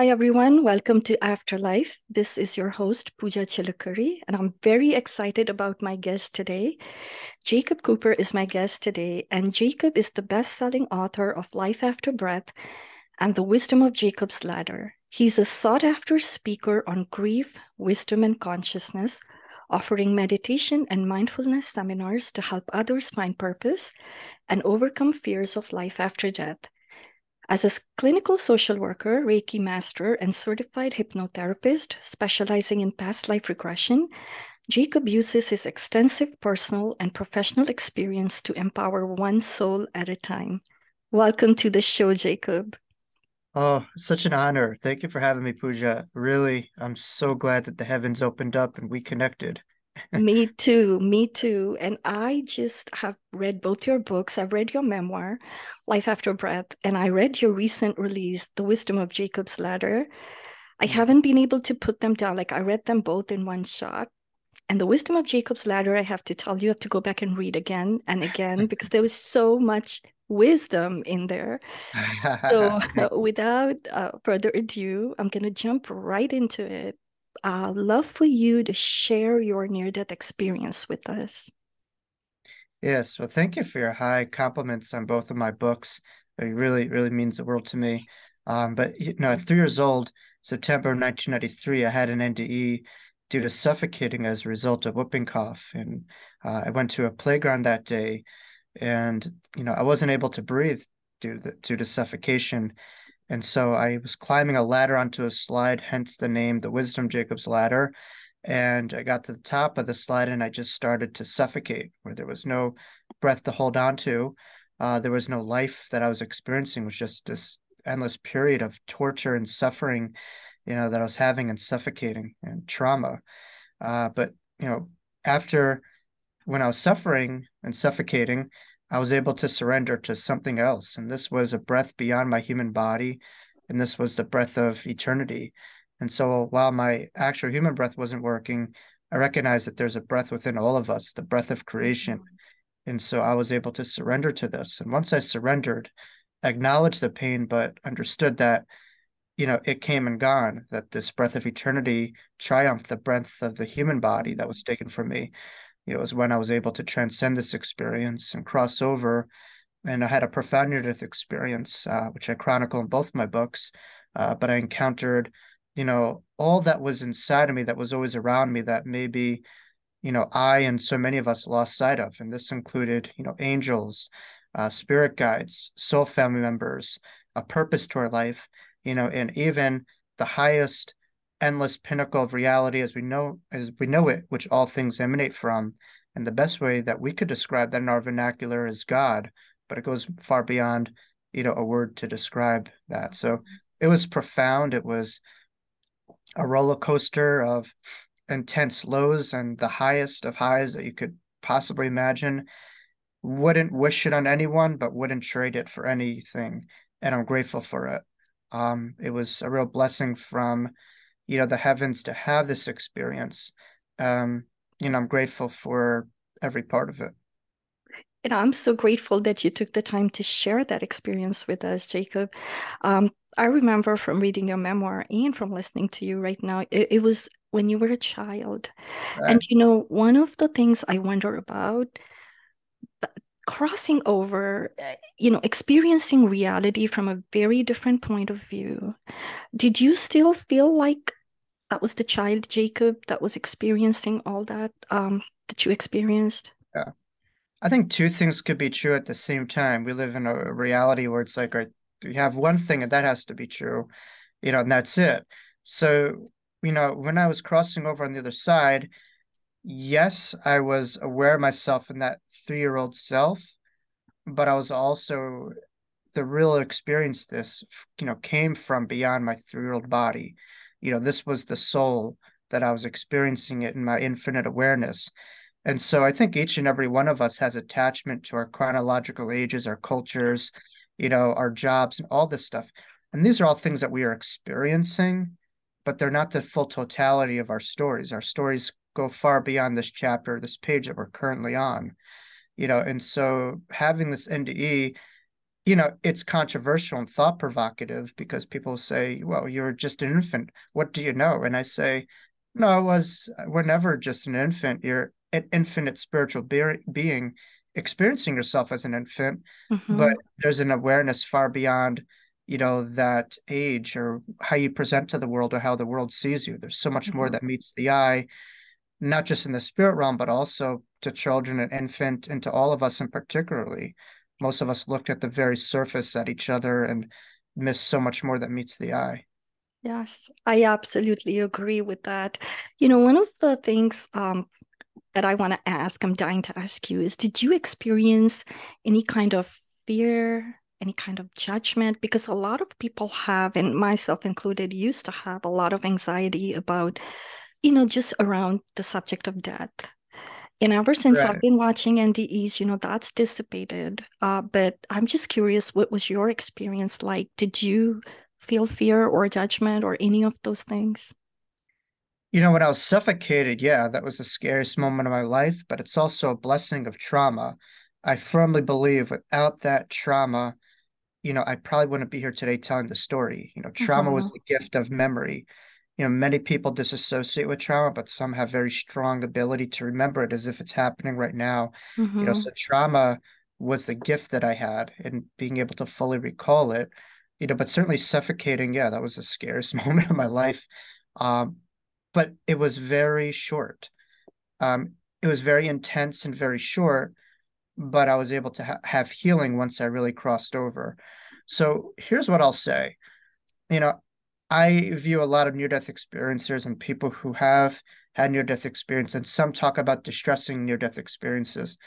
Hi, everyone. Welcome to Afterlife. This is your host, Pooja Chilukuri, and I'm very excited about my guest today. Jacob Cooper is my guest today, and Jacob is the best selling author of Life After Breath and The Wisdom of Jacob's Ladder. He's a sought after speaker on grief, wisdom, and consciousness, offering meditation and mindfulness seminars to help others find purpose and overcome fears of life after death. As a clinical social worker, Reiki master, and certified hypnotherapist specializing in past life regression, Jacob uses his extensive personal and professional experience to empower one soul at a time. Welcome to the show, Jacob. Oh, such an honor. Thank you for having me, Pooja. Really, I'm so glad that the heavens opened up and we connected me too, me too. And I just have read both your books. I've read your memoir, Life After Breath, and I read your recent release, The Wisdom of Jacob's Ladder. I mm. haven't been able to put them down. Like I read them both in one shot. And The Wisdom of Jacob's Ladder, I have to tell you, I have to go back and read again and again because there was so much wisdom in there. So, uh, without uh, further ado, I'm going to jump right into it uh, love for you to share your near death experience with us. Yes, well, thank you for your high compliments on both of my books. It really, really means the world to me. Um, but you know, at three years old, September 1993, I had an NDE due to suffocating as a result of whooping cough, and uh, I went to a playground that day, and you know, I wasn't able to breathe due to, due to suffocation. And so I was climbing a ladder onto a slide, hence the name, the Wisdom Jacob's Ladder. And I got to the top of the slide and I just started to suffocate, where there was no breath to hold on to. Uh, there was no life that I was experiencing, it was just this endless period of torture and suffering, you know, that I was having and suffocating and trauma. Uh, but, you know, after when I was suffering and suffocating, I was able to surrender to something else. And this was a breath beyond my human body. And this was the breath of eternity. And so while my actual human breath wasn't working, I recognized that there's a breath within all of us, the breath of creation. And so I was able to surrender to this. And once I surrendered, I acknowledged the pain, but understood that, you know, it came and gone, that this breath of eternity triumphed the breath of the human body that was taken from me it was when I was able to transcend this experience and cross over. And I had a profound near death experience, uh, which I chronicle in both my books. Uh, but I encountered, you know, all that was inside of me that was always around me that maybe, you know, I and so many of us lost sight of. And this included, you know, angels, uh, spirit guides, soul family members, a purpose to our life, you know, and even the highest endless pinnacle of reality as we know as we know it, which all things emanate from. And the best way that we could describe that in our vernacular is God, but it goes far beyond, you know, a word to describe that. So it was profound. It was a roller coaster of intense lows and the highest of highs that you could possibly imagine. Wouldn't wish it on anyone, but wouldn't trade it for anything. And I'm grateful for it. Um, it was a real blessing from you know the heavens to have this experience um you know i'm grateful for every part of it. And i'm so grateful that you took the time to share that experience with us jacob. Um, i remember from reading your memoir and from listening to you right now it, it was when you were a child. Right. and you know one of the things i wonder about crossing over you know experiencing reality from a very different point of view did you still feel like that was the child Jacob that was experiencing all that um, that you experienced. Yeah, I think two things could be true at the same time. We live in a reality where it's like, right, we have one thing and that has to be true, you know, and that's it. So, you know, when I was crossing over on the other side, yes, I was aware of myself in that three-year-old self, but I was also the real experience. This, you know, came from beyond my three-year-old body you know this was the soul that i was experiencing it in my infinite awareness. And so i think each and every one of us has attachment to our chronological ages our cultures you know our jobs and all this stuff. And these are all things that we are experiencing but they're not the full totality of our stories. Our stories go far beyond this chapter this page that we're currently on you know. And so having this nde you know, it's controversial and thought provocative because people say, well, you're just an infant. What do you know? And I say, no, I was, we're never just an infant. You're an infinite spiritual be- being experiencing yourself as an infant, mm-hmm. but there's an awareness far beyond, you know, that age or how you present to the world or how the world sees you. There's so much mm-hmm. more that meets the eye, not just in the spirit realm, but also to children and infant and to all of us in particularly most of us looked at the very surface at each other and missed so much more that meets the eye. Yes, I absolutely agree with that. You know, one of the things um, that I want to ask, I'm dying to ask you, is did you experience any kind of fear, any kind of judgment? Because a lot of people have, and myself included, used to have a lot of anxiety about, you know, just around the subject of death and ever since right. I've been watching NDEs, you know, that's dissipated. Uh, but I'm just curious, what was your experience like? Did you feel fear or judgment or any of those things? You know, when I was suffocated, yeah, that was the scariest moment of my life, but it's also a blessing of trauma. I firmly believe without that trauma, you know, I probably wouldn't be here today telling the story. You know, trauma mm-hmm. was the gift of memory you know many people disassociate with trauma but some have very strong ability to remember it as if it's happening right now mm-hmm. you know mm-hmm. so trauma was the gift that i had and being able to fully recall it you know but certainly suffocating yeah that was the scariest moment of my life um but it was very short um it was very intense and very short but i was able to ha- have healing once i really crossed over so here's what i'll say you know I view a lot of near death experiencers and people who have had near death experience, and some talk about distressing near death experiences.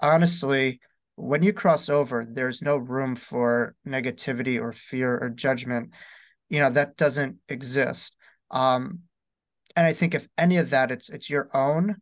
Honestly, when you cross over, there's no room for negativity or fear or judgment. You know that doesn't exist. Um, and I think if any of that, it's it's your own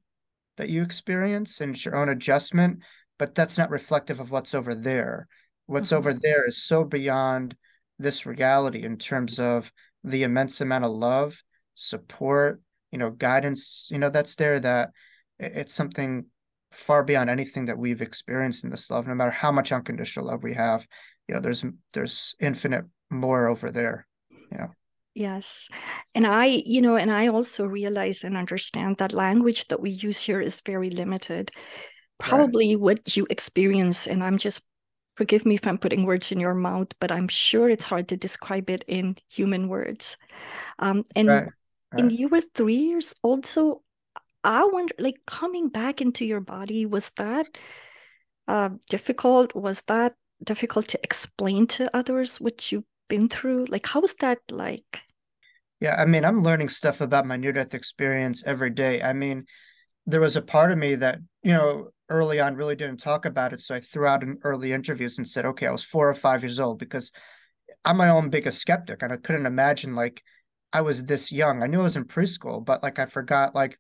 that you experience and it's your own adjustment, but that's not reflective of what's over there. What's mm-hmm. over there is so beyond this reality in terms of the immense amount of love, support, you know, guidance, you know, that's there that it's something far beyond anything that we've experienced in this love, no matter how much unconditional love we have, you know, there's there's infinite more over there, you know. Yes. And I, you know, and I also realize and understand that language that we use here is very limited. Probably right. what you experience, and I'm just forgive me if I'm putting words in your mouth, but I'm sure it's hard to describe it in human words. Um, and right. Right. and you were three years old, so I wonder, like coming back into your body, was that uh, difficult? Was that difficult to explain to others what you've been through? Like, how was that like? Yeah, I mean, I'm learning stuff about my near death experience every day. I mean, there was a part of me that, you know, early on really didn't talk about it. So I threw out in early interviews and said, okay, I was four or five years old because I'm my own biggest skeptic. And I couldn't imagine like I was this young. I knew I was in preschool, but like I forgot like,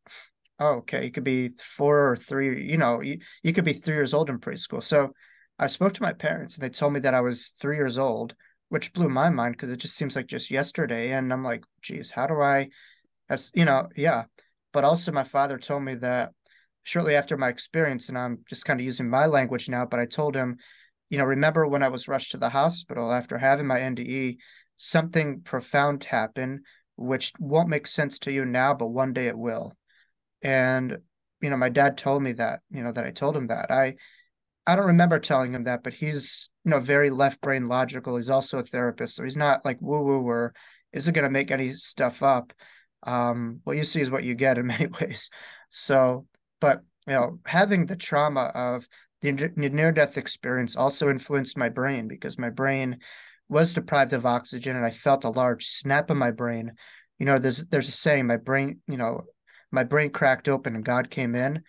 oh, okay, you could be four or three, you know, you, you could be three years old in preschool. So I spoke to my parents and they told me that I was three years old, which blew my mind because it just seems like just yesterday. And I'm like, geez, how do I, as you know, yeah. But also my father told me that shortly after my experience, and I'm just kind of using my language now, but I told him, you know, remember when I was rushed to the hospital after having my NDE, something profound happened, which won't make sense to you now, but one day it will. And, you know, my dad told me that, you know, that I told him that. I, I don't remember telling him that, but he's, you know, very left brain logical. He's also a therapist. So he's not like woo woo or isn't going to make any stuff up. Um, what you see is what you get in many ways. So but you know, having the trauma of the near death experience also influenced my brain because my brain was deprived of oxygen and I felt a large snap in my brain. You know, there's there's a saying, my brain, you know, my brain cracked open and God came in.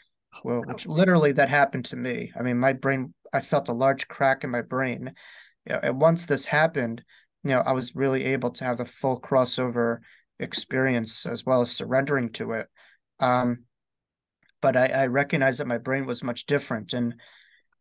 Well, which literally that happened to me. I mean, my brain, I felt a large crack in my brain. You know, and once this happened, you know, I was really able to have the full crossover experience as well as surrendering to it. Um, but I, I recognized that my brain was much different. And,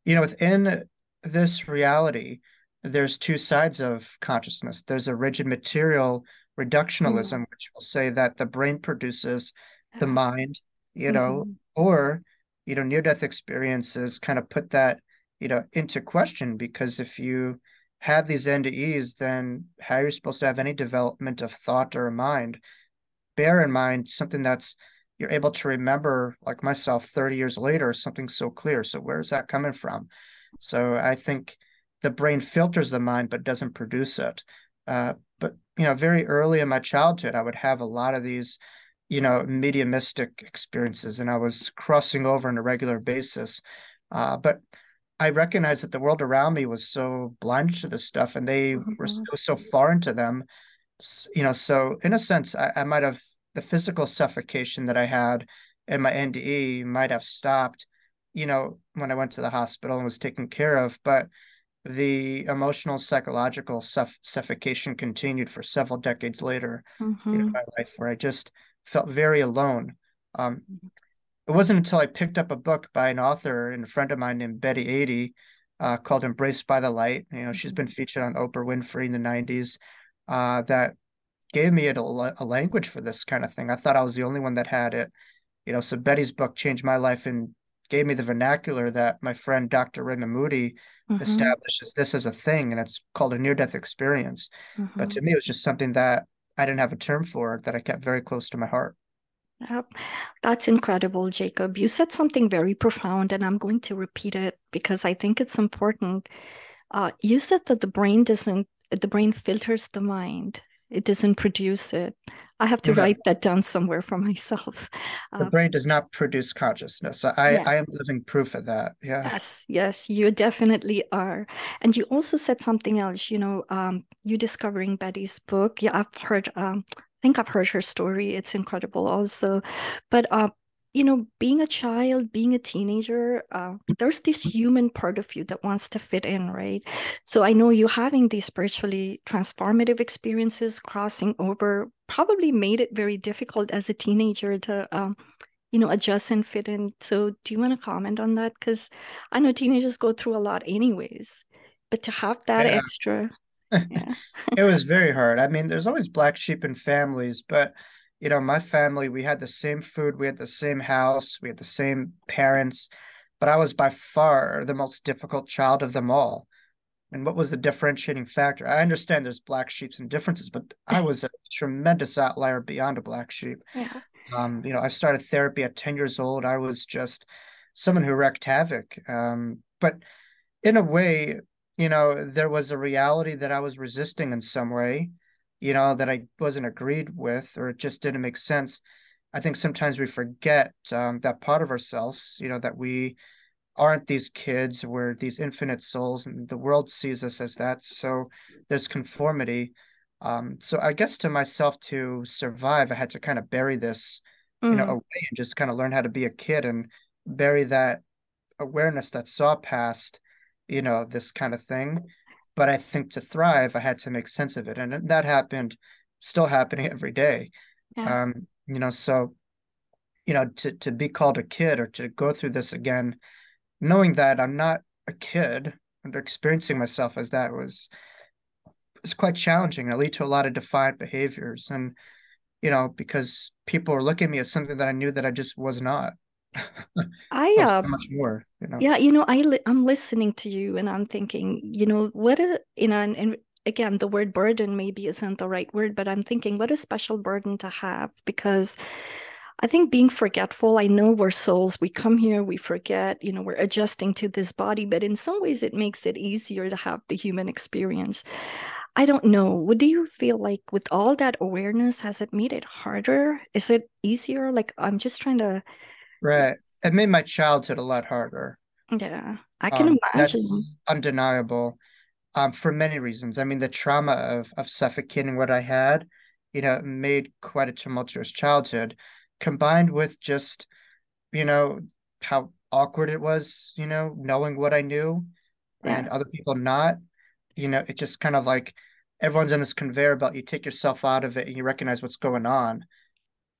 you know, within this reality, there's two sides of consciousness. There's a rigid material reductionalism, mm-hmm. which will say that the brain produces the mind, you know, mm-hmm. or, you know, near death experiences kind of put that, you know, into question because if you have these NDEs, then how are you supposed to have any development of thought or mind? Bear in mind something that's you're able to remember, like myself, 30 years later, something so clear. So where is that coming from? So I think the brain filters the mind but doesn't produce it. Uh, but you know, very early in my childhood, I would have a lot of these, you know, mediumistic experiences, and I was crossing over on a regular basis. Uh, but I recognized that the world around me was so blind to this stuff, and they mm-hmm. were so, so foreign to them. You know, so in a sense, I, I might have the physical suffocation that I had in my NDE might have stopped, you know, when I went to the hospital and was taken care of, but the emotional psychological suff- suffocation continued for several decades later mm-hmm. in my life where I just felt very alone. Um, it wasn't until I picked up a book by an author and a friend of mine named Betty Eadie uh, called Embraced by the Light. You know, she's mm-hmm. been featured on Oprah Winfrey in the 90s uh, that gave me a, a language for this kind of thing. I thought I was the only one that had it. You know, so Betty's book changed my life and gave me the vernacular that my friend Dr. Raymond Moody mm-hmm. establishes this as a thing, and it's called a near death experience. Mm-hmm. But to me, it was just something that I didn't have a term for that I kept very close to my heart. Yep. That's incredible, Jacob. You said something very profound, and I'm going to repeat it because I think it's important. Uh, you said that the brain doesn't, the brain filters the mind, it doesn't produce it. I have to mm-hmm. write that down somewhere for myself. The uh, brain does not produce consciousness. I, yeah. I am living proof of that. Yeah. Yes, yes, you definitely are. And you also said something else, you know, um, you discovering Betty's book. Yeah, I've heard um, think I've heard her story. It's incredible also. But uh, you know, being a child, being a teenager, uh, there's this human part of you that wants to fit in, right? So I know you having these spiritually transformative experiences crossing over probably made it very difficult as a teenager to, um, you know, adjust and fit in. So do you want to comment on that? Because I know teenagers go through a lot, anyways. But to have that yeah. extra yeah. it was very hard. I mean, there's always black sheep in families, but you know, my family, we had the same food, we had the same house, we had the same parents, but I was by far the most difficult child of them all. And what was the differentiating factor? I understand there's black sheeps and differences, but I was a tremendous outlier beyond a black sheep. Yeah. Um, you know, I started therapy at 10 years old. I was just someone who wreaked havoc. Um, but in a way, you know, there was a reality that I was resisting in some way, you know, that I wasn't agreed with or it just didn't make sense. I think sometimes we forget um, that part of ourselves, you know, that we aren't these kids, we're these infinite souls, and the world sees us as that. So there's conformity. Um, so I guess to myself to survive, I had to kind of bury this, mm. you know, mm. away and just kind of learn how to be a kid and bury that awareness that saw past you know, this kind of thing. But I think to thrive, I had to make sense of it. And that happened, still happening every day. Yeah. Um, you know, so, you know, to, to be called a kid or to go through this again, knowing that I'm not a kid and experiencing myself as that was was quite challenging. It lead to a lot of defiant behaviors. And, you know, because people were looking at me as something that I knew that I just was not. I uh, so much more, you know. Yeah, you know, I li- I'm listening to you and I'm thinking, you know, what a you know, and, and again, the word burden maybe isn't the right word, but I'm thinking what a special burden to have because I think being forgetful, I know we're souls. We come here, we forget, you know, we're adjusting to this body, but in some ways it makes it easier to have the human experience. I don't know. What do you feel like with all that awareness? Has it made it harder? Is it easier? Like, I'm just trying to Right. It made my childhood a lot harder. Yeah, I can um, imagine. undeniable. Um, for many reasons. I mean, the trauma of of suffocating what I had, you know, made quite a tumultuous childhood, combined with just, you know, how awkward it was, you know, knowing what I knew yeah. and other people not. You know, it just kind of like everyone's in this conveyor belt. You take yourself out of it and you recognize what's going on.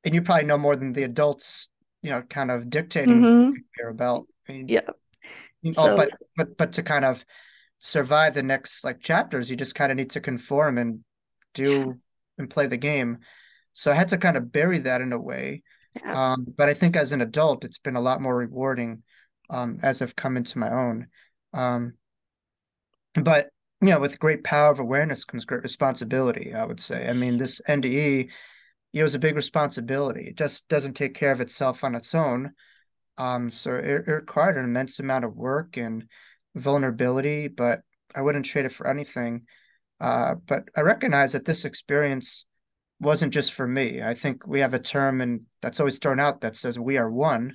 And you probably know more than the adults you know kind of dictating mm-hmm. about I mean, yeah oh, so, but but but to kind of survive the next like chapters you just kind of need to conform and do yeah. and play the game so i had to kind of bury that in a way yeah. um, but i think as an adult it's been a lot more rewarding um, as i've come into my own um, but you know, with great power of awareness comes great responsibility, I would say. I mean, this NDE, it was a big responsibility. It just doesn't take care of itself on its own. Um, so it, it required an immense amount of work and vulnerability, but I wouldn't trade it for anything. Uh, but I recognize that this experience wasn't just for me. I think we have a term and that's always thrown out that says we are one.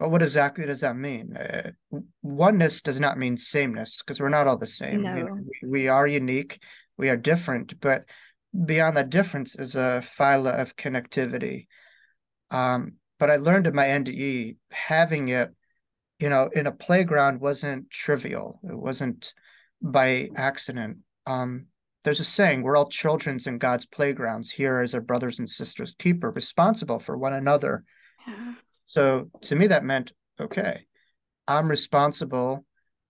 But what exactly does that mean? Uh, oneness does not mean sameness because we're not all the same. No. You know, we, we are unique, we are different, but beyond that difference is a phyla of connectivity. Um, but I learned in my NDE having it, you know, in a playground wasn't trivial. It wasn't by accident. Um, there's a saying, we're all children's in God's playgrounds here as our brothers and sisters keeper, responsible for one another. Yeah. So to me, that meant, okay, I'm responsible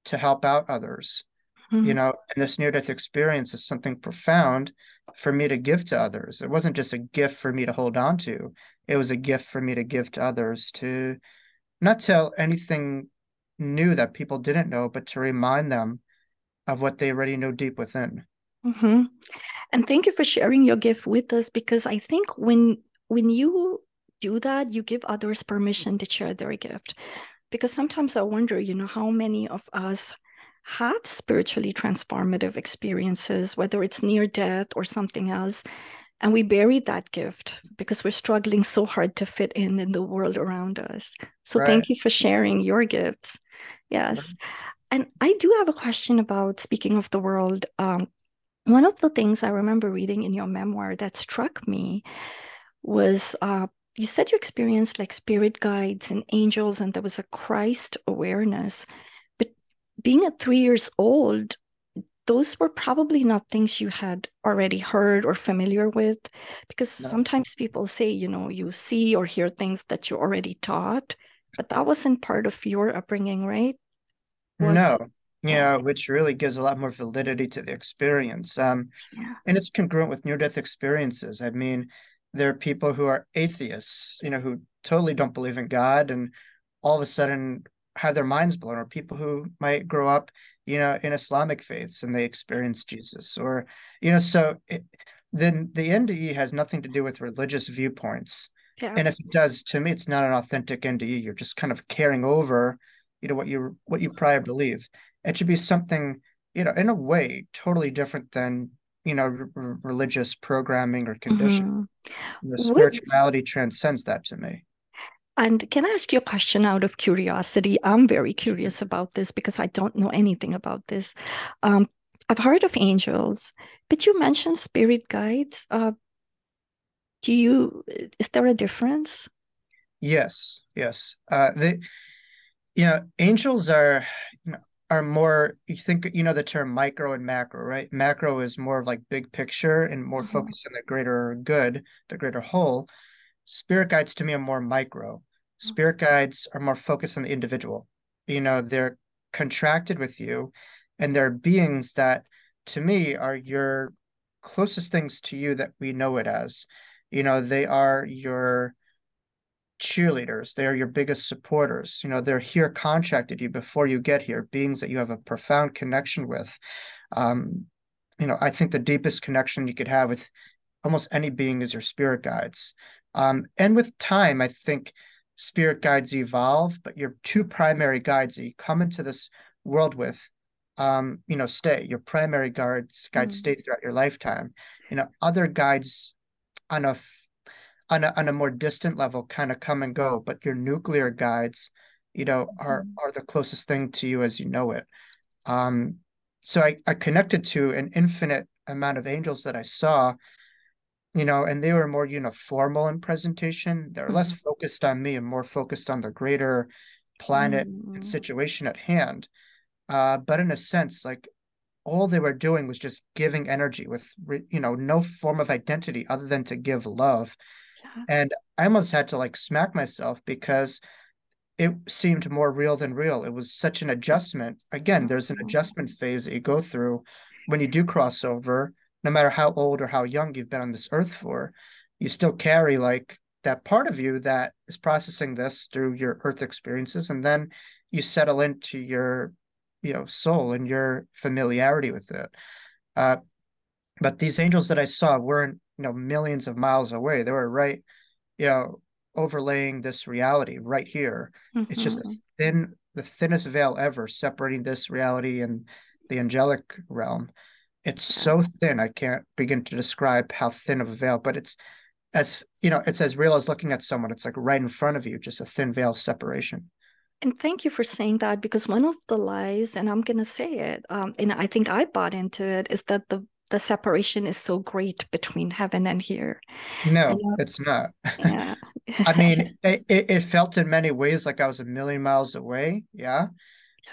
to help out others. Mm-hmm. You know, and this near death experience is something profound for me to give to others. It wasn't just a gift for me to hold on to, it was a gift for me to give to others to not tell anything new that people didn't know, but to remind them of what they already know deep within. Mm-hmm. And thank you for sharing your gift with us because I think when when you do that, you give others permission to share their gift. Because sometimes I wonder, you know, how many of us have spiritually transformative experiences, whether it's near death or something else, and we bury that gift because we're struggling so hard to fit in in the world around us. So right. thank you for sharing your gifts. Yes. And I do have a question about speaking of the world. Um, one of the things I remember reading in your memoir that struck me was uh, you said you experienced like spirit guides and angels, and there was a Christ awareness. Being at three years old, those were probably not things you had already heard or familiar with because no. sometimes people say you know you see or hear things that you already taught but that wasn't part of your upbringing right Was no it? yeah which really gives a lot more validity to the experience um yeah. and it's congruent with near death experiences i mean there are people who are atheists, you know, who totally don't believe in God and all of a sudden have their minds blown, or people who might grow up, you know, in Islamic faiths and they experience Jesus, or, you know, so it, then the NDE has nothing to do with religious viewpoints. Yeah. And if it does, to me, it's not an authentic NDE. You're just kind of carrying over, you know, what you what you prior believe. It should be something, you know, in a way, totally different than you know r- religious programming or condition mm-hmm. the spirituality what... transcends that to me and can I ask you a question out of curiosity? I'm very curious about this because I don't know anything about this. Um, I've heard of angels, but you mentioned spirit guides. Uh, do you? Is there a difference? Yes, yes. Uh, they, you know, angels are. Are more you think you know the term micro and macro right macro is more of like big picture and more mm-hmm. focused on the greater good the greater whole spirit guides to me are more micro spirit guides are more focused on the individual you know they're contracted with you and they're beings that to me are your closest things to you that we know it as you know they are your cheerleaders. They are your biggest supporters. You know, they're here contracted you before you get here, beings that you have a profound connection with. Um, you know, I think the deepest connection you could have with almost any being is your spirit guides. Um, and with time, I think spirit guides evolve, but your two primary guides that you come into this world with, um, you know, stay. Your primary guides guides mm. stay throughout your lifetime. You know, other guides on a on a, on a more distant level kind of come and go but your nuclear guides you know are mm-hmm. are the closest thing to you as you know it um so i i connected to an infinite amount of angels that i saw you know and they were more uniformal in presentation they're mm-hmm. less focused on me and more focused on the greater planet mm-hmm. and situation at hand uh but in a sense like all they were doing was just giving energy with you know no form of identity other than to give love and I almost had to like smack myself because it seemed more real than real. It was such an adjustment. Again, there's an adjustment phase that you go through when you do cross over, no matter how old or how young you've been on this earth for, you still carry like that part of you that is processing this through your earth experiences. And then you settle into your you know soul and your familiarity with it. Uh, but these angels that I saw weren't you know millions of miles away. They were right, you know, overlaying this reality right here. Mm-hmm. It's just a thin, the thinnest veil ever separating this reality and the angelic realm. It's so thin I can't begin to describe how thin of a veil, but it's as you know, it's as real as looking at someone. It's like right in front of you, just a thin veil separation. And thank you for saying that because one of the lies, and I'm going to say it, um, and I think I bought into it, is that the the separation is so great between heaven and here. No, it's not. Yeah. I mean, it, it felt in many ways like I was a million miles away. Yeah.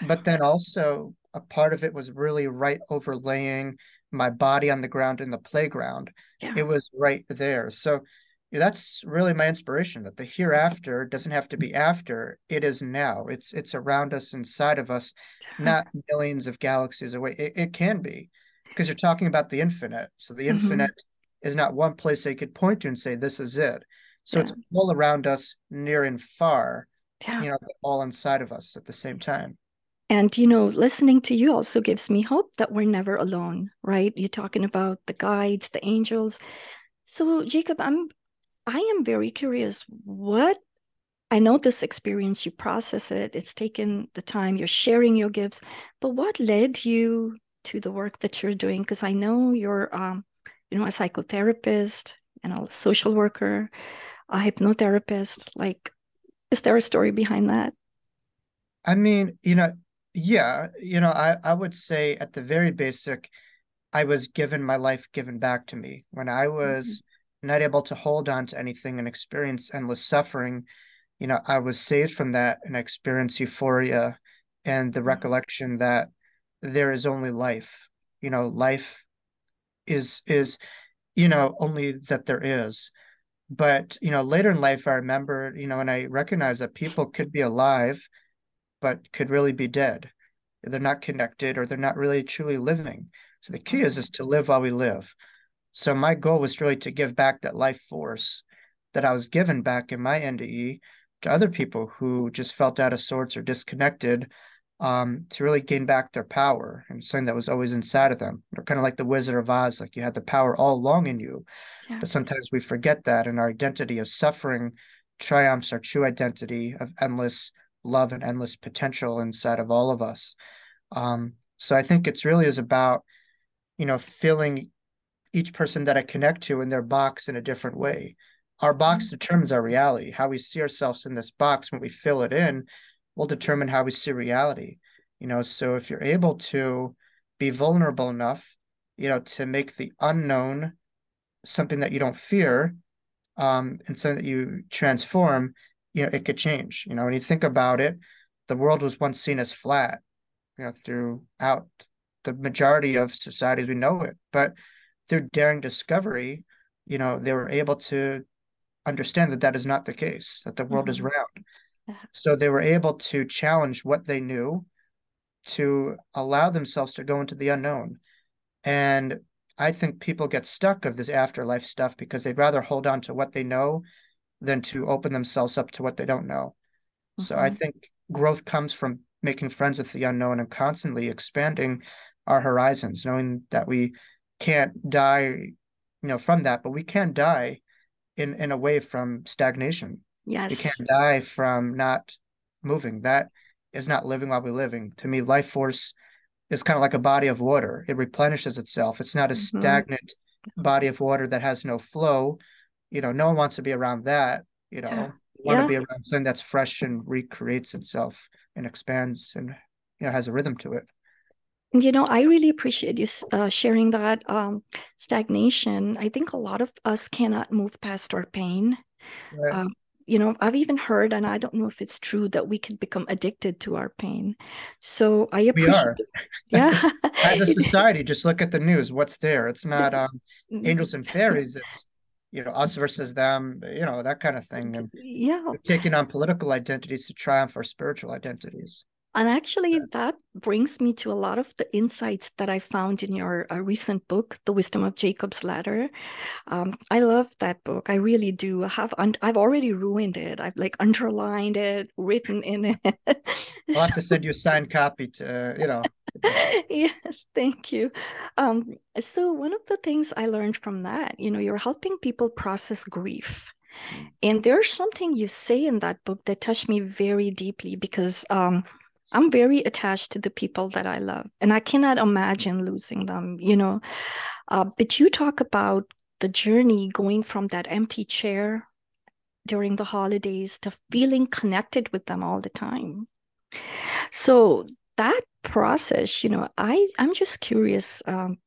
But then also a part of it was really right overlaying my body on the ground in the playground. Yeah. It was right there. So that's really my inspiration that the hereafter doesn't have to be after it is now it's it's around us inside of us not millions of galaxies away it, it can be because you're talking about the infinite so the mm-hmm. infinite is not one place they could point to and say this is it so yeah. it's all around us near and far yeah. you know all inside of us at the same time and, you know, listening to you also gives me hope that we're never alone, right? You're talking about the guides, the angels. So, Jacob, I'm I am very curious what I know this experience, you process it, it's taken the time, you're sharing your gifts, but what led you to the work that you're doing? Because I know you're, um, you know, a psychotherapist and a social worker, a hypnotherapist. Like, is there a story behind that? I mean, you know, yeah, you know, I, I would say at the very basic, I was given my life given back to me when I was mm-hmm. not able to hold on to anything and experience endless suffering. You know, I was saved from that and experienced euphoria and the mm-hmm. recollection that there is only life. You know, life is is you know only that there is. But you know, later in life, I remember you know, and I recognized that people could be alive but could really be dead. They're not connected or they're not really truly living. So the key is is to live while we live. So my goal was really to give back that life force that I was given back in my NDE to other people who just felt out of sorts or disconnected um, to really gain back their power and something that was always inside of them. They're kind of like the Wizard of Oz, like you had the power all along in you. Yeah. But sometimes we forget that and our identity of suffering triumphs our true identity of endless love and endless potential inside of all of us. Um, so I think it's really is about, you know, filling each person that I connect to in their box in a different way. Our box mm-hmm. determines our reality. How we see ourselves in this box when we fill it in will determine how we see reality. You know, so if you're able to be vulnerable enough, you know, to make the unknown something that you don't fear, um, and something that you transform, you know, it could change. You know, when you think about it, the world was once seen as flat, you know, throughout the majority of societies we know it. But through daring discovery, you know, they were able to understand that that is not the case, that the world mm-hmm. is round. Yeah. So they were able to challenge what they knew to allow themselves to go into the unknown. And I think people get stuck of this afterlife stuff because they'd rather hold on to what they know than to open themselves up to what they don't know. Mm-hmm. So I mm-hmm. think growth comes from making friends with the unknown and constantly expanding our horizons, knowing that we can't die, you know, from that, but we can die in in a way from stagnation. Yes. We can't die from not moving. That is not living while we're living. To me, life force is kind of like a body of water. It replenishes itself. It's not a mm-hmm. stagnant body of water that has no flow you know, no one wants to be around that, you know, yeah. want yeah. to be around something that's fresh and recreates itself and expands and, you know, has a rhythm to it. And you know, I really appreciate you uh, sharing that um, stagnation. I think a lot of us cannot move past our pain. Right. Um, you know, I've even heard, and I don't know if it's true, that we can become addicted to our pain. So I appreciate. Yeah. As a society, just look at the news. What's there? It's not um, angels and fairies. It's you know us versus them you know that kind of thing and yeah. taking on political identities to triumph our spiritual identities And actually, that brings me to a lot of the insights that I found in your uh, recent book, The Wisdom of Jacob's Ladder. Um, I love that book. I really do. I have un- I've already ruined it. I've like underlined it, written in it. I'll have to send you a signed copy to, you know. yes, thank you. Um, so one of the things I learned from that, you know, you're helping people process grief. Mm. And there's something you say in that book that touched me very deeply because um, I'm very attached to the people that I love, and I cannot imagine losing them, you know. Uh, but you talk about the journey going from that empty chair during the holidays to feeling connected with them all the time. So that process, you know, I I'm just curious. Um,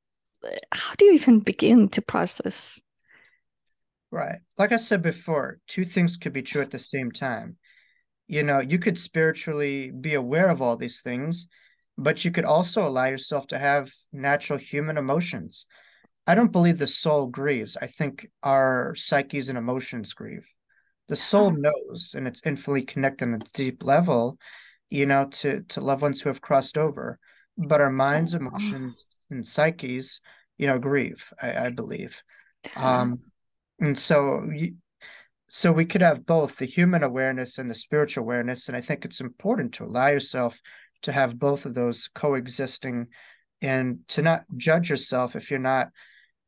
how do you even begin to process? Right. Like I said before, two things could be true at the same time you know you could spiritually be aware of all these things but you could also allow yourself to have natural human emotions. I don't believe the soul grieves. I think our psyches and emotions grieve. The soul knows and it's infinitely connected on a deep level you know to to loved ones who have crossed over but our minds emotions and psyches you know grieve i, I believe. Um and so so we could have both the human awareness and the spiritual awareness and i think it's important to allow yourself to have both of those coexisting and to not judge yourself if you're not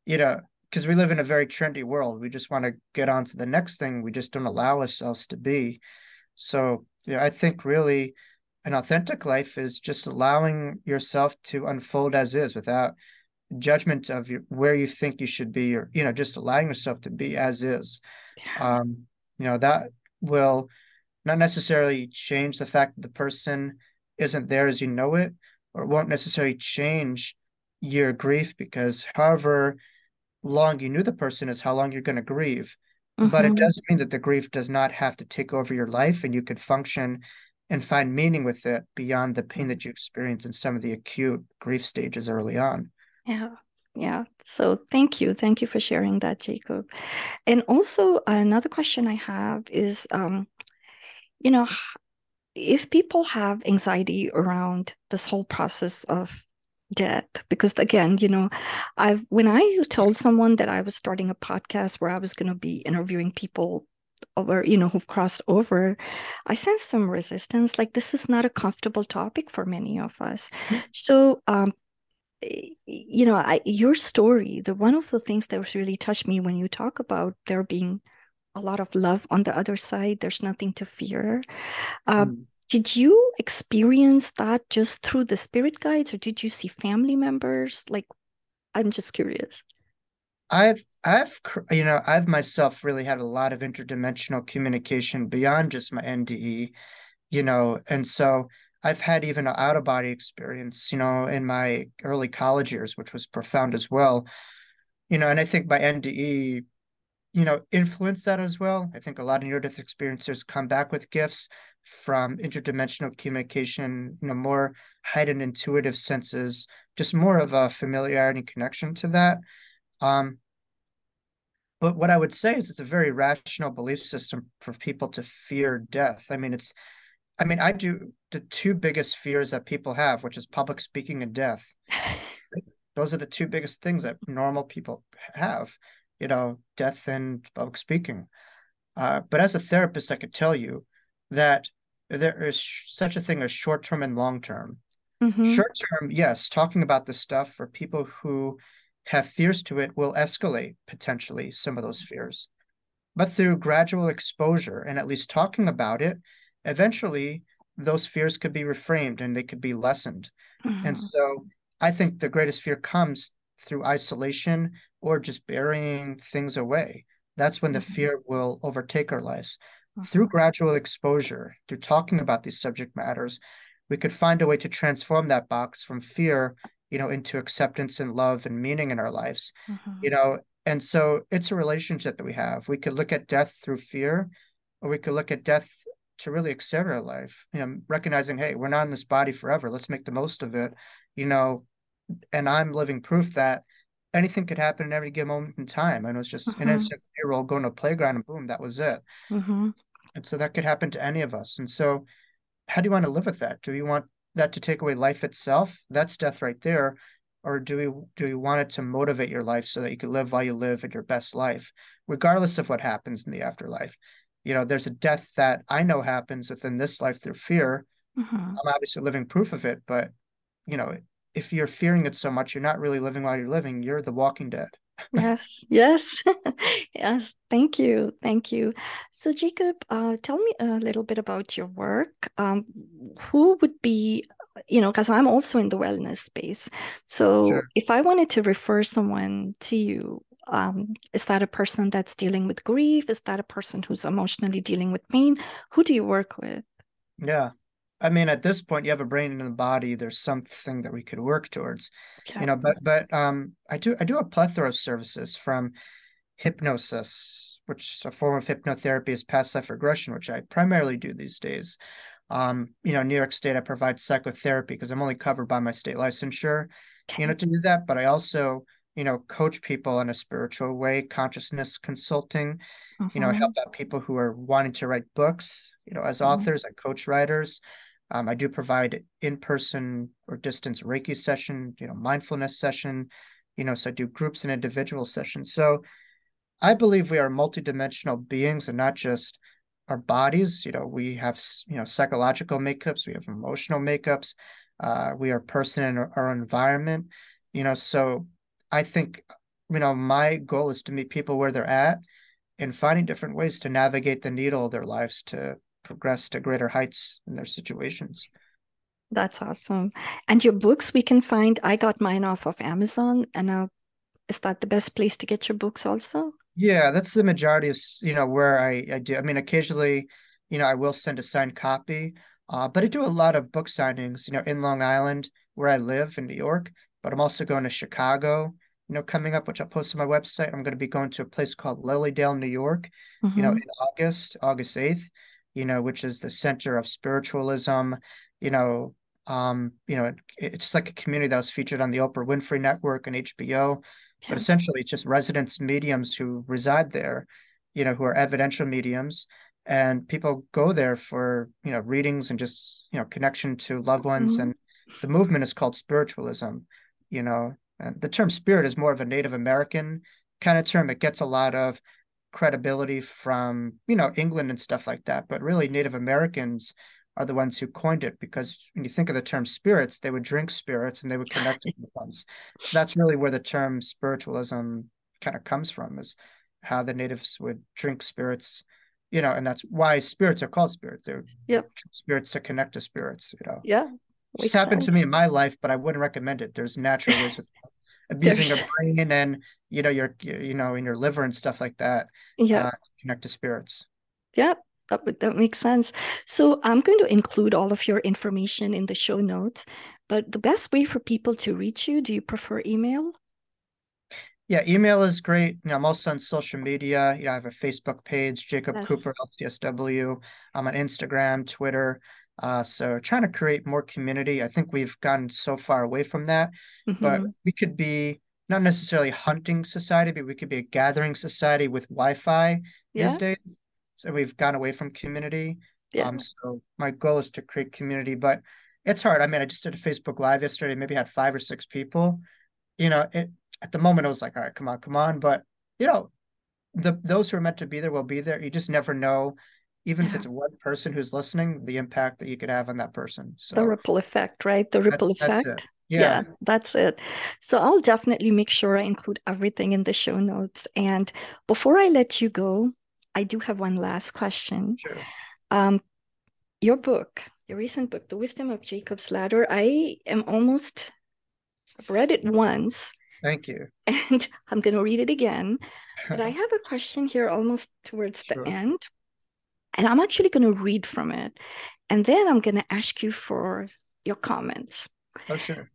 you know because we live in a very trendy world. We just want to get on to the next thing we just don't allow ourselves to be. So yeah i think really an authentic life is just allowing yourself to unfold as is without judgment of your, where you think you should be or you know just allowing yourself to be as is um, you know that will not necessarily change the fact that the person isn't there as you know it or won't necessarily change your grief because however long you knew the person is how long you're going to grieve mm-hmm. but it mm-hmm. does mean that the grief does not have to take over your life and you could function and find meaning with it beyond the pain that you experience in some of the acute grief stages early on yeah yeah so thank you thank you for sharing that jacob and also another question i have is um you know if people have anxiety around this whole process of death because again you know i've when i told someone that i was starting a podcast where i was going to be interviewing people over you know who've crossed over i sense some resistance like this is not a comfortable topic for many of us mm-hmm. so um, you know I, your story the one of the things that was really touched me when you talk about there being a lot of love on the other side there's nothing to fear. Uh, mm. did you experience that just through the spirit guides or did you see family members? Like i'm just curious. I've i've you know i've myself really had a lot of interdimensional communication beyond just my nde you know and so I've had even an out of body experience, you know, in my early college years, which was profound as well. You know, and I think my NDE, you know, influenced that as well. I think a lot of near death experiencers come back with gifts from interdimensional communication, you know, more heightened intuitive senses, just more of a familiarity connection to that. Um, but what I would say is it's a very rational belief system for people to fear death. I mean, it's I mean, I do the two biggest fears that people have, which is public speaking and death. Those are the two biggest things that normal people have, you know, death and public speaking. Uh, but as a therapist, I could tell you that there is such a thing as short term and long term. Mm-hmm. Short term, yes, talking about this stuff for people who have fears to it will escalate potentially some of those fears. But through gradual exposure and at least talking about it, eventually those fears could be reframed and they could be lessened. Mm-hmm. And so I think the greatest fear comes through isolation or just burying things away. That's when the mm-hmm. fear will overtake our lives. Mm-hmm. Through gradual exposure, through talking about these subject matters, we could find a way to transform that box from fear, you know, into acceptance and love and meaning in our lives. Mm-hmm. You know, and so it's a relationship that we have. We could look at death through fear, or we could look at death to really accept our life you know recognizing hey we're not in this body forever let's make the most of it you know and i'm living proof that anything could happen in every given moment in time and it was just mm-hmm. an instant roll going to a playground and boom that was it mm-hmm. and so that could happen to any of us and so how do you want to live with that? Do you want that to take away life itself? That's death right there. Or do we do we want it to motivate your life so that you can live while you live at your best life, regardless of what happens in the afterlife? You know, there's a death that I know happens within this life through fear. Mm-hmm. I'm obviously living proof of it, but you know, if you're fearing it so much, you're not really living while you're living. You're the walking dead. yes, yes, yes. Thank you, thank you. So, Jacob, uh, tell me a little bit about your work. Um, who would be, you know, because I'm also in the wellness space. So, sure. if I wanted to refer someone to you, um, is that a person that's dealing with grief? Is that a person who's emotionally dealing with pain? Who do you work with? Yeah, I mean, at this point, you have a brain and a body. There's something that we could work towards, okay. you know. But but um, I do I do a plethora of services from hypnosis, which a form of hypnotherapy is past life regression, which I primarily do these days. Um, you know, New York State, I provide psychotherapy because I'm only covered by my state licensure, okay. you know, to do that. But I also, you know, coach people in a spiritual way, consciousness consulting, mm-hmm. you know, help mm-hmm. out people who are wanting to write books. You know, as mm-hmm. authors, I coach writers. Um, I do provide in-person or distance Reiki session, you know, mindfulness session, you know, so I do groups and individual sessions. So I believe we are multidimensional beings and not just our bodies. You know, we have, you know, psychological makeups, we have emotional makeups, uh, we are person in our, our environment, you know, so I think, you know, my goal is to meet people where they're at and finding different ways to navigate the needle of their lives to progress to greater heights in their situations. That's awesome. And your books we can find. I got mine off of Amazon, and uh, is that the best place to get your books also? Yeah, that's the majority of you know where I I do. I mean, occasionally, you know, I will send a signed copy, uh, but I do a lot of book signings. You know, in Long Island where I live in New York, but I'm also going to Chicago. You know, coming up, which I'll post on my website. I'm going to be going to a place called Lily Dale, New York. Mm-hmm. You know, mm-hmm. in August, August eighth you know, which is the center of spiritualism, you know, um, you know, it, it's like a community that was featured on the Oprah Winfrey Network and HBO, yeah. but essentially it's just residents mediums who reside there, you know, who are evidential mediums, and people go there for you know readings and just you know connection to loved ones, mm-hmm. and the movement is called spiritualism, you know, and the term spirit is more of a Native American kind of term. It gets a lot of credibility from you know England and stuff like that, but really Native Americans are the ones who coined it because when you think of the term spirits, they would drink spirits and they would connect with the ones. So that's really where the term spiritualism kind of comes from, is how the natives would drink spirits, you know, and that's why spirits are called spirits. They're yep. spirits to connect to spirits, you know. Yeah. It's happened to me in my life, but I wouldn't recommend it. There's natural ways with abusing your brain and you know your you know in your liver and stuff like that yeah. uh, connect to spirits. Yeah that would that makes sense. So i'm going to include all of your information in the show notes but the best way for people to reach you do you prefer email? Yeah email is great. You know, i'm also on social media. You know i have a facebook page jacob yes. cooper lcsw i'm on instagram twitter uh, so trying to create more community. I think we've gotten so far away from that, mm-hmm. but we could be not necessarily hunting society, but we could be a gathering society with Wi-Fi yeah. these days. So we've gone away from community. Yeah. Um, so my goal is to create community, but it's hard. I mean, I just did a Facebook Live yesterday, maybe had five or six people. You know, it at the moment I was like, all right, come on, come on. But you know, the those who are meant to be there will be there. You just never know even yeah. if it's one person who's listening, the impact that you could have on that person. So the ripple effect, right? The ripple effect. Yeah. yeah. that's it. So I'll definitely make sure I include everything in the show notes. And before I let you go, I do have one last question. Sure. Um, your book, your recent book, The Wisdom of Jacob's Ladder, I am almost, I've read it once. Thank you. And I'm going to read it again. But I have a question here almost towards sure. the end. And I'm actually going to read from it. And then I'm going to ask you for your comments. Oh, sure.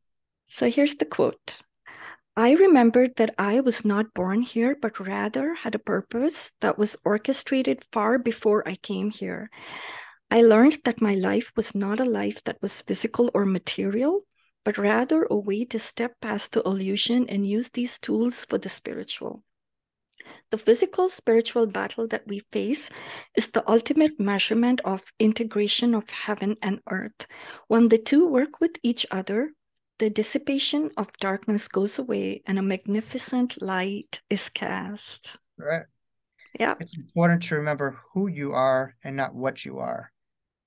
So here's the quote I remembered that I was not born here, but rather had a purpose that was orchestrated far before I came here. I learned that my life was not a life that was physical or material, but rather a way to step past the illusion and use these tools for the spiritual. The physical spiritual battle that we face is the ultimate measurement of integration of heaven and earth. When the two work with each other, the dissipation of darkness goes away and a magnificent light is cast. Right. Yeah. It's important to remember who you are and not what you are.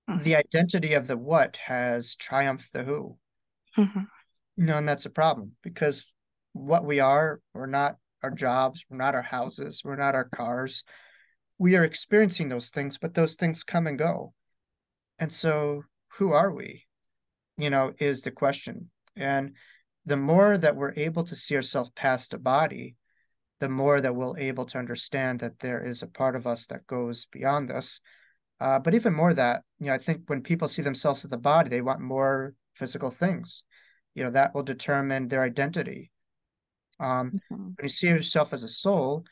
Mm-hmm. The identity of the what has triumphed the who. Mm-hmm. You know, and that's a problem because what we are, we're not our jobs, we're not our houses, we're not our cars. We are experiencing those things, but those things come and go. And so, who are we? You know, is the question. And the more that we're able to see ourselves past a body, the more that we'll able to understand that there is a part of us that goes beyond us. Uh, but even more that, you know, I think when people see themselves as a body, they want more physical things. You know, that will determine their identity. Um, mm-hmm. When you see yourself as a soul,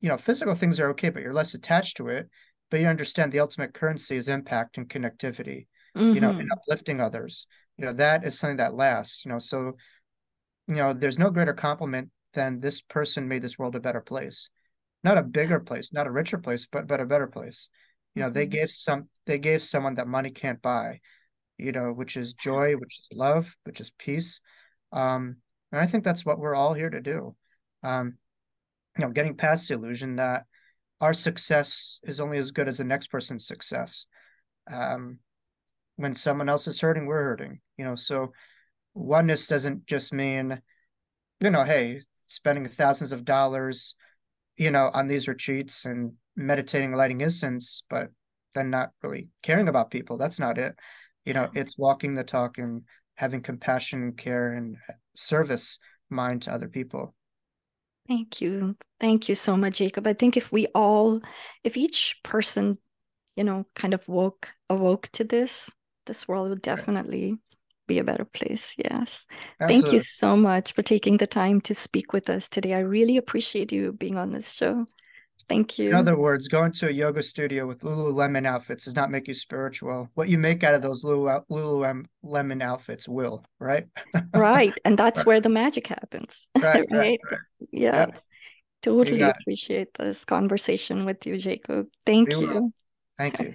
you know, physical things are okay, but you're less attached to it. But you understand the ultimate currency is impact and connectivity, mm-hmm. you know, and mm-hmm. uplifting others. You know, that is something that lasts, you know. So, you know, there's no greater compliment than this person made this world a better place. Not a bigger place, not a richer place, but but a better place. You know, they mm-hmm. gave some they gave someone that money can't buy, you know, which is joy, which is love, which is peace. Um, and I think that's what we're all here to do. Um, you know, getting past the illusion that our success is only as good as the next person's success. Um, when someone else is hurting, we're hurting. You know, so oneness doesn't just mean, you know, hey, spending thousands of dollars, you know, on these retreats and meditating, lighting incense, but then not really caring about people. That's not it. You know, it's walking the talk and having compassion and care and service mind to other people. Thank you. Thank you so much, Jacob. I think if we all, if each person, you know, kind of woke awoke to this, this world would definitely be a better place. Yes. Absolutely. Thank you so much for taking the time to speak with us today. I really appreciate you being on this show. Thank you. In other words, going to a yoga studio with Lululemon outfits does not make you spiritual. What you make out of those Lululemon outfits will, right? right. And that's right. where the magic happens. Right. right? right. Yeah. Yep. Totally appreciate this conversation with you, Jacob. Thank you. Thank you.